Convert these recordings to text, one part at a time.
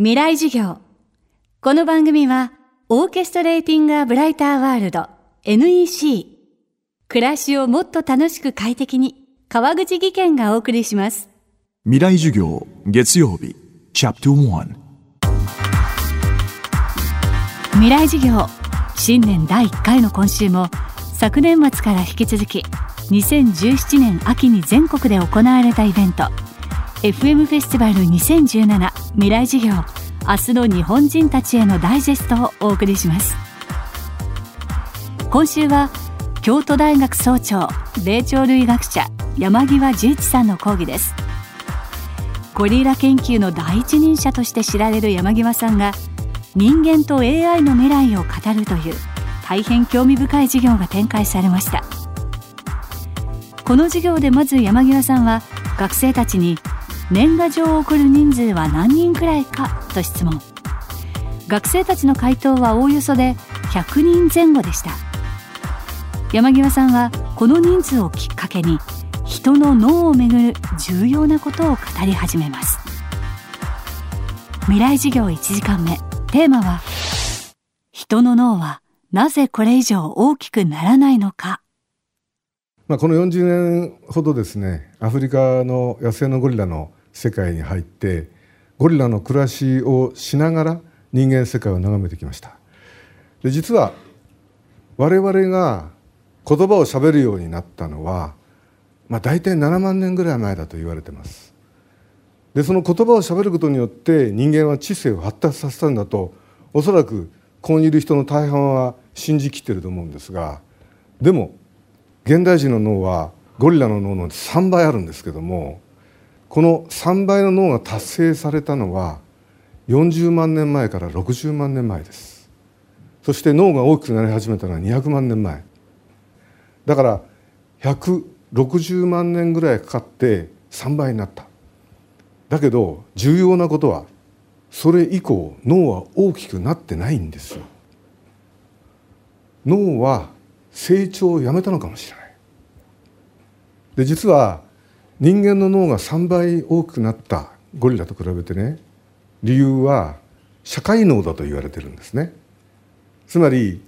未来授業。この番組は、オーケストレーティング・ア・ブライター・ワールド NEC。暮らしをもっと楽しく快適に、川口義賢がお送りします。未来授業月曜日チャプター未来授業。新年第1回の今週も、昨年末から引き続き、2017年秋に全国で行われたイベント、FM フェスティバル2017未来授業明日の日本人たちへのダイジェストをお送りします。今週は京都大学総長霊長類学者山際十一さんの講義です。ゴリラ研究の第一人者として知られる山際さんが人間と AI の未来を語るという大変興味深い授業が展開されました。この授業でまず山際さんは学生たちに年賀状を送る人数は何人くらいかと質問。学生たちの回答はおおよそで100人前後でした。山際さんはこの人数をきっかけに人の脳をめぐる重要なことを語り始めます。未来授業1時間目。テーマは人の脳はなぜこれ以上大きくならないのか。まあ、この40年ほどですねアフリカの野生のゴリラの世界に入ってゴリラの暮らしをしながら人間世界を眺めてきました。で実は我々が言葉をしゃべるようになったのは、まあ、大体7万年ぐらい前だと言われてます。でその言葉をしゃべることによって人間は知性を発達させたんだとおそらくここにいる人の大半は信じきってると思うんですがでも現代人の脳はゴリラの脳の3倍あるんですけどもこの3倍の脳が達成されたのは40万年前から60万年前です。そして脳が大きくなり始めたのは200万年前。だから160万年ぐらいかかって3倍になった。だけど重要なことはそれ以降脳は大きくなってないんですよ。脳は成長をやめたのかもしれない。で実は人間の脳が3倍大きくなったゴリラと比べてね理由は社会脳だと言われてるんですね。つまり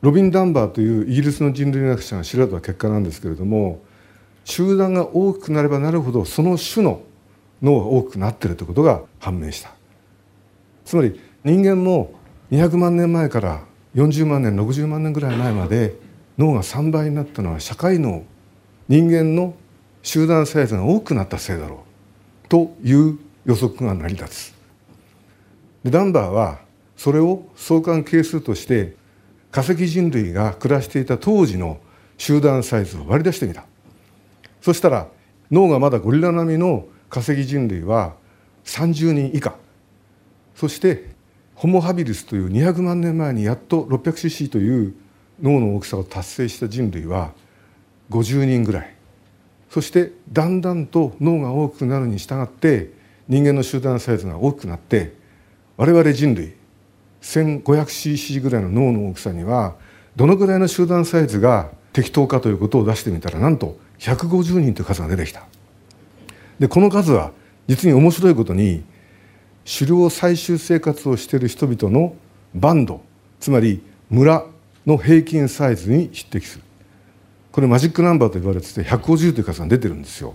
ロビン・ダンバーというイギリスの人類学者が調べた結果なんですけれども集団が大きくなればなるほどその種の脳が大きくなっているということが判明した。つまり人間も200万年前から40万年60万年ぐらい前まで脳が3倍になったのは社会脳人間の集団サイズが多くなったせいだろうという予測が成り立つ。でダンバーはそれを相関係数として化石人類が暮らしていた当時の集団サイズを割り出してみた。そしたら脳がまだゴリラ並みの化石人類は30人以下。そしてホモ・ハビリスという200万年前にやっと 600cc という脳の大きさを達成した人類は50人ぐらい。そしてだんだんと脳が大きくなるに従って人間の集団サイズが大きくなって我々人類 1500cc ぐらいの脳の大きさにはどのぐらいの集団サイズが適当かということを出してみたらなんと150人という数が出てきた。でこの数は実に面白いことに狩猟採集生活をしている人々のバンドつまり村の平均サイズに匹敵する。これマジックナンバーと言われてて150という数が出てるんですよ。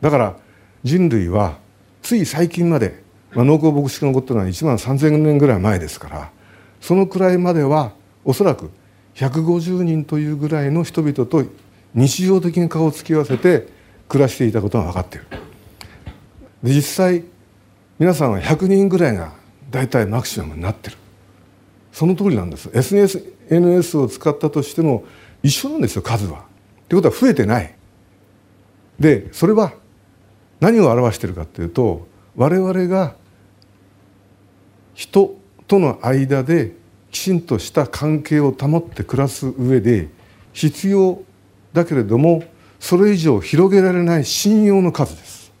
だから人類はつい最近まで、まあ、農耕牧師が残ったのは1万3000年ぐらい前ですからそのくらいまではおそらく150人というぐらいの人々と日常的に顔を突き合わせて暮らしていたことが分かっている。で実際皆さんは100人ぐらいが大体マクシマムになってる。その通りなんです。SNS を使ったとしても一緒なんですよ数は。ということは増えてない。でそれは何を表しているかというと我々が人との間できちんとした関係を保って暮らす上で必要だけれどもそれ以上広げられない信用の数です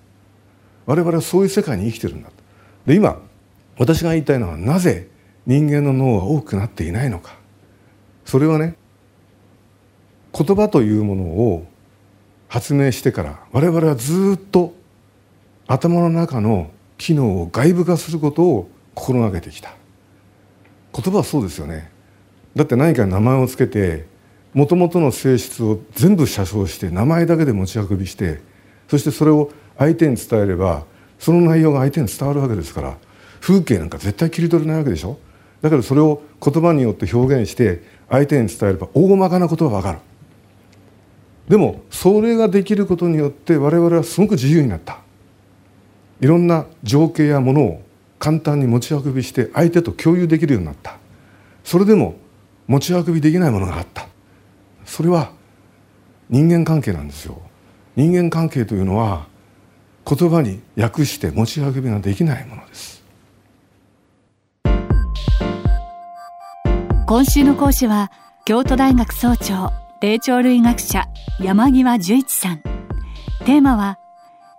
我々はそういう世界に生きてるんだで今私が言いたいのはなぜ人間の脳は多くなっていないのかそれはね言葉というものを発明してから我々はずっと頭の中の機能を外部化することを心がけてきた。言葉はそうですよね。だって何か名前を付けてもともとの性質を全部写生して名前だけで持ち運びしてそしてそれを相手に伝えればその内容が相手に伝わるわけですから風景なんか絶対切り取れないわけでしょ？だからそれを言葉によって表現して相手に伝えれば大まかなことは分かる。でもそれができることによって我々はすごく自由になった。いろんな情景やものを簡単に持ち運びして相手と共有できるようになった。それでも持ち運びできないものがあった。それは人間関係なんですよ。人間関係というのは言葉に訳して持ち運びができないものです。今週の講師は京都大学総長霊長類学者山際十一さん。テーマは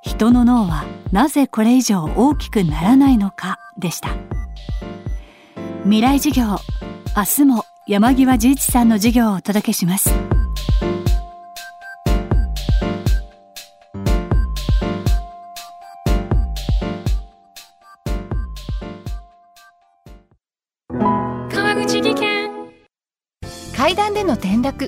人の脳はなぜこれ以上大きくならないのかでした。未来授業明日も山際十一さんの授業をお届けします。川口技研。階段での転落